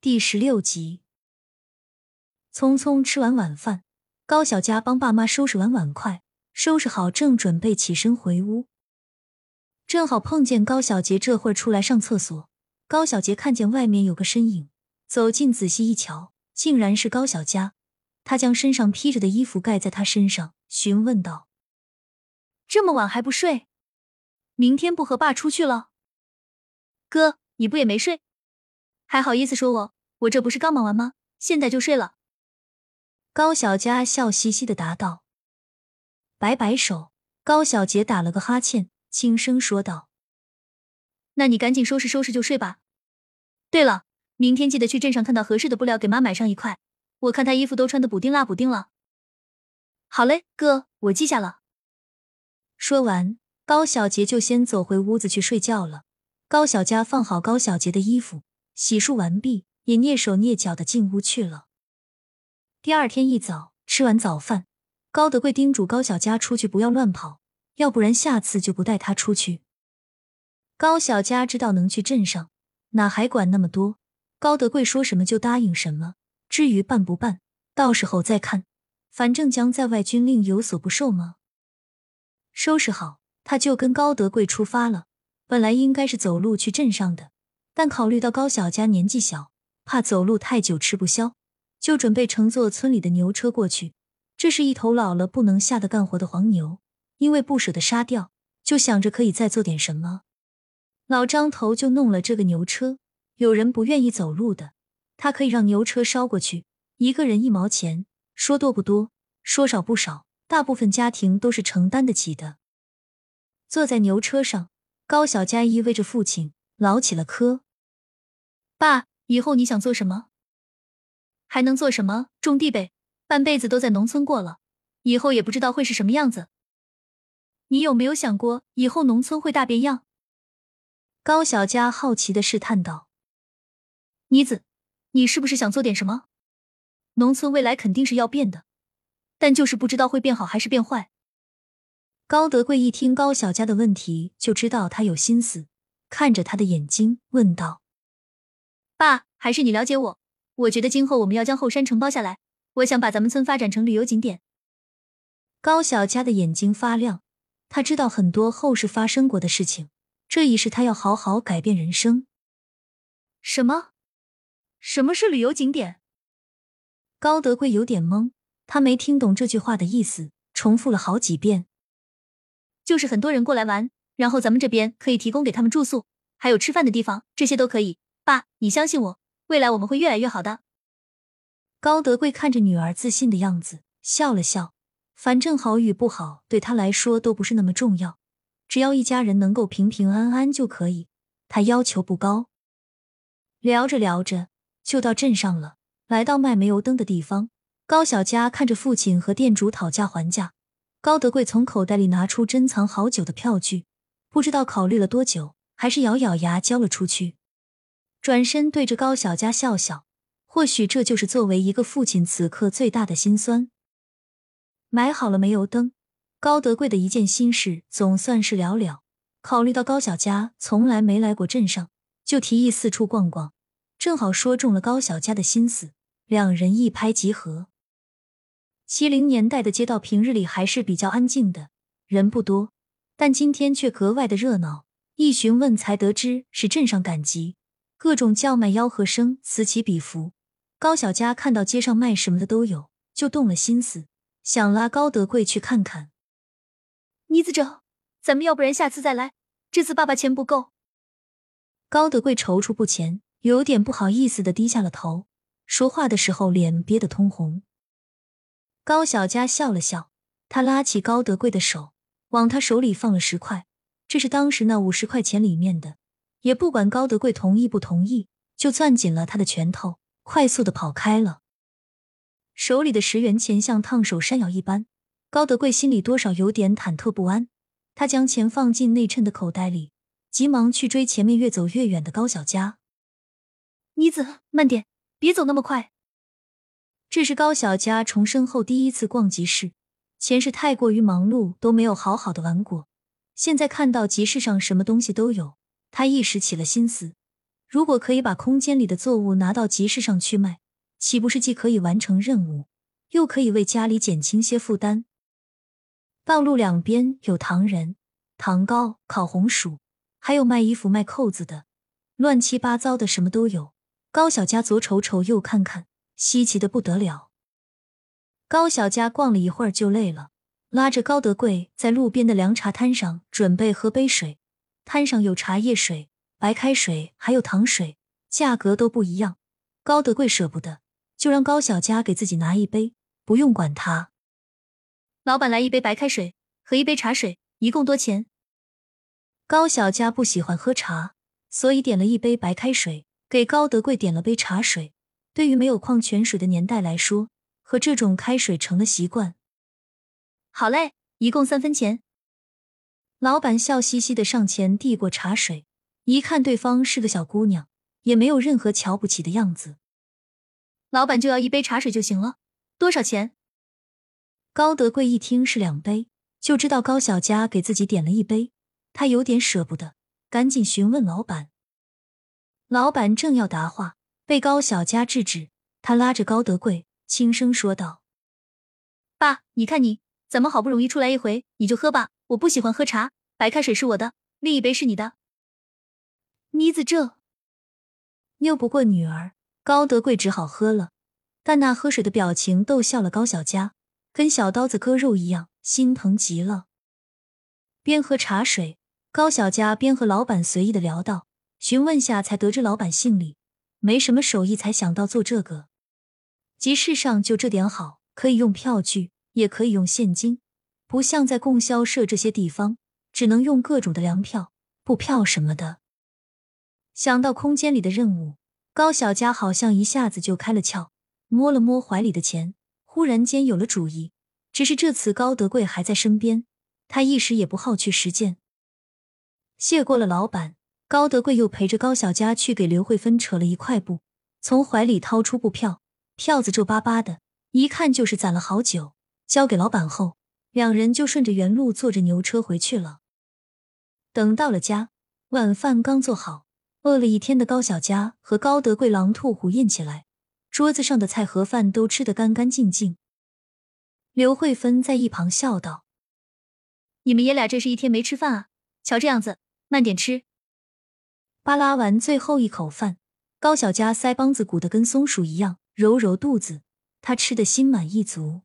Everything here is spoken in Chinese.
第十六集。匆匆吃完晚饭，高小佳帮爸妈收拾完碗筷，收拾好正准备起身回屋，正好碰见高小杰这会儿出来上厕所。高小杰看见外面有个身影，走近仔细一瞧，竟然是高小佳。他将身上披着的衣服盖在他身上，询问道：“这么晚还不睡？明天不和爸出去了？哥，你不也没睡？还好意思说我？我这不是刚忙完吗？现在就睡了。”高小佳笑嘻嘻的答道。摆摆手，高小杰打了个哈欠，轻声说道：“那你赶紧收拾收拾就睡吧。对了，明天记得去镇上看到合适的布料，给妈买上一块。”我看她衣服都穿的补丁啦补丁了。好嘞，哥，我记下了。说完，高小杰就先走回屋子去睡觉了。高小佳放好高小杰的衣服，洗漱完毕，也蹑手蹑脚的进屋去了。第二天一早，吃完早饭，高德贵叮嘱高小佳出去不要乱跑，要不然下次就不带他出去。高小佳知道能去镇上，哪还管那么多？高德贵说什么就答应什么。至于办不办，到时候再看。反正将在外军令有所不受吗？收拾好，他就跟高德贵出发了。本来应该是走路去镇上的，但考虑到高小佳年纪小，怕走路太久吃不消，就准备乘坐村里的牛车过去。这是一头老了不能下的干活的黄牛，因为不舍得杀掉，就想着可以再做点什么。老张头就弄了这个牛车，有人不愿意走路的。他可以让牛车捎过去，一个人一毛钱，说多不多，说少不少，大部分家庭都是承担得起的。坐在牛车上，高小佳依偎着父亲，唠起了嗑。爸，以后你想做什么？还能做什么？种地呗，半辈子都在农村过了，以后也不知道会是什么样子。你有没有想过，以后农村会大变样？高小佳好奇的试探道：“妮子。”你是不是想做点什么？农村未来肯定是要变的，但就是不知道会变好还是变坏。高德贵一听高小佳的问题，就知道他有心思，看着他的眼睛问道：“爸，还是你了解我？我觉得今后我们要将后山承包下来，我想把咱们村发展成旅游景点。”高小佳的眼睛发亮，他知道很多后世发生过的事情，这已是他要好好改变人生。什么？什么是旅游景点？高德贵有点懵，他没听懂这句话的意思，重复了好几遍。就是很多人过来玩，然后咱们这边可以提供给他们住宿，还有吃饭的地方，这些都可以。爸，你相信我，未来我们会越来越好的。高德贵看着女儿自信的样子，笑了笑。反正好与不好，对他来说都不是那么重要，只要一家人能够平平安安就可以。他要求不高。聊着聊着。就到镇上了，来到卖煤油灯的地方。高小佳看着父亲和店主讨价还价，高德贵从口袋里拿出珍藏好久的票据，不知道考虑了多久，还是咬咬牙交了出去。转身对着高小佳笑笑，或许这就是作为一个父亲此刻最大的心酸。买好了煤油灯，高德贵的一件心事总算是了了。考虑到高小佳从来没来过镇上，就提议四处逛逛。正好说中了高小佳的心思，两人一拍即合。七零年代的街道平日里还是比较安静的，人不多，但今天却格外的热闹。一询问才得知是镇上赶集，各种叫卖吆喝声此起彼伏。高小佳看到街上卖什么的都有，就动了心思，想拉高德贵去看看。妮子这，咱们要不然下次再来，这次爸爸钱不够。高德贵踌躇不前。有点不好意思的低下了头，说话的时候脸憋得通红。高小佳笑了笑，她拉起高德贵的手，往他手里放了十块，这是当时那五十块钱里面的，也不管高德贵同意不同意，就攥紧了他的拳头，快速的跑开了。手里的十元钱像烫手山药一般，高德贵心里多少有点忐忑不安。他将钱放进内衬的口袋里，急忙去追前面越走越远的高小佳。妮子，慢点，别走那么快。这是高小佳重生后第一次逛集市，前世太过于忙碌，都没有好好的玩过。现在看到集市上什么东西都有，他一时起了心思，如果可以把空间里的作物拿到集市上去卖，岂不是既可以完成任务，又可以为家里减轻些负担？道路两边有糖人、糖糕、烤红薯，还有卖衣服、卖扣子的，乱七八糟的什么都有。高小佳左瞅瞅，右看看，稀奇的不得了。高小佳逛了一会儿就累了，拉着高德贵在路边的凉茶摊上准备喝杯水。摊上有茶叶水、白开水，还有糖水，价格都不一样。高德贵舍不得，就让高小佳给自己拿一杯，不用管他。老板，来一杯白开水和一杯茶水，一共多钱？高小佳不喜欢喝茶，所以点了一杯白开水，给高德贵点了杯茶水。对于没有矿泉水的年代来说，喝这种开水成了习惯。好嘞，一共三分钱。老板笑嘻嘻的上前递过茶水，一看对方是个小姑娘，也没有任何瞧不起的样子。老板就要一杯茶水就行了，多少钱？高德贵一听是两杯，就知道高小佳给自己点了一杯，他有点舍不得，赶紧询问老板。老板正要答话，被高小佳制止。他拉着高德贵，轻声说道：“爸，你看你，咱们好不容易出来一回，你就喝吧。我不喜欢喝茶，白开水是我的，另一杯是你的。”妮子这拗不过女儿，高德贵只好喝了，但那喝水的表情逗笑了高小佳。跟小刀子割肉一样，心疼极了。边喝茶水，高小佳边和老板随意的聊道，询问下才得知老板姓李，没什么手艺，才想到做这个。集市上就这点好，可以用票据，也可以用现金，不像在供销社这些地方，只能用各种的粮票、布票什么的。想到空间里的任务，高小佳好像一下子就开了窍，摸了摸怀里的钱。忽然间有了主意，只是这次高德贵还在身边，他一时也不好去实践。谢过了老板，高德贵又陪着高小佳去给刘慧芬扯了一块布，从怀里掏出布票，票子皱巴巴的，一看就是攒了好久。交给老板后，两人就顺着原路坐着牛车回去了。等到了家，晚饭刚做好，饿了一天的高小佳和高德贵狼吐虎咽起来。桌子上的菜和饭都吃得干干净净。刘慧芬在一旁笑道：“你们爷俩这是一天没吃饭啊？瞧这样子，慢点吃。”扒拉完最后一口饭，高小佳腮帮子鼓得跟松鼠一样，揉揉肚子，她吃得心满意足。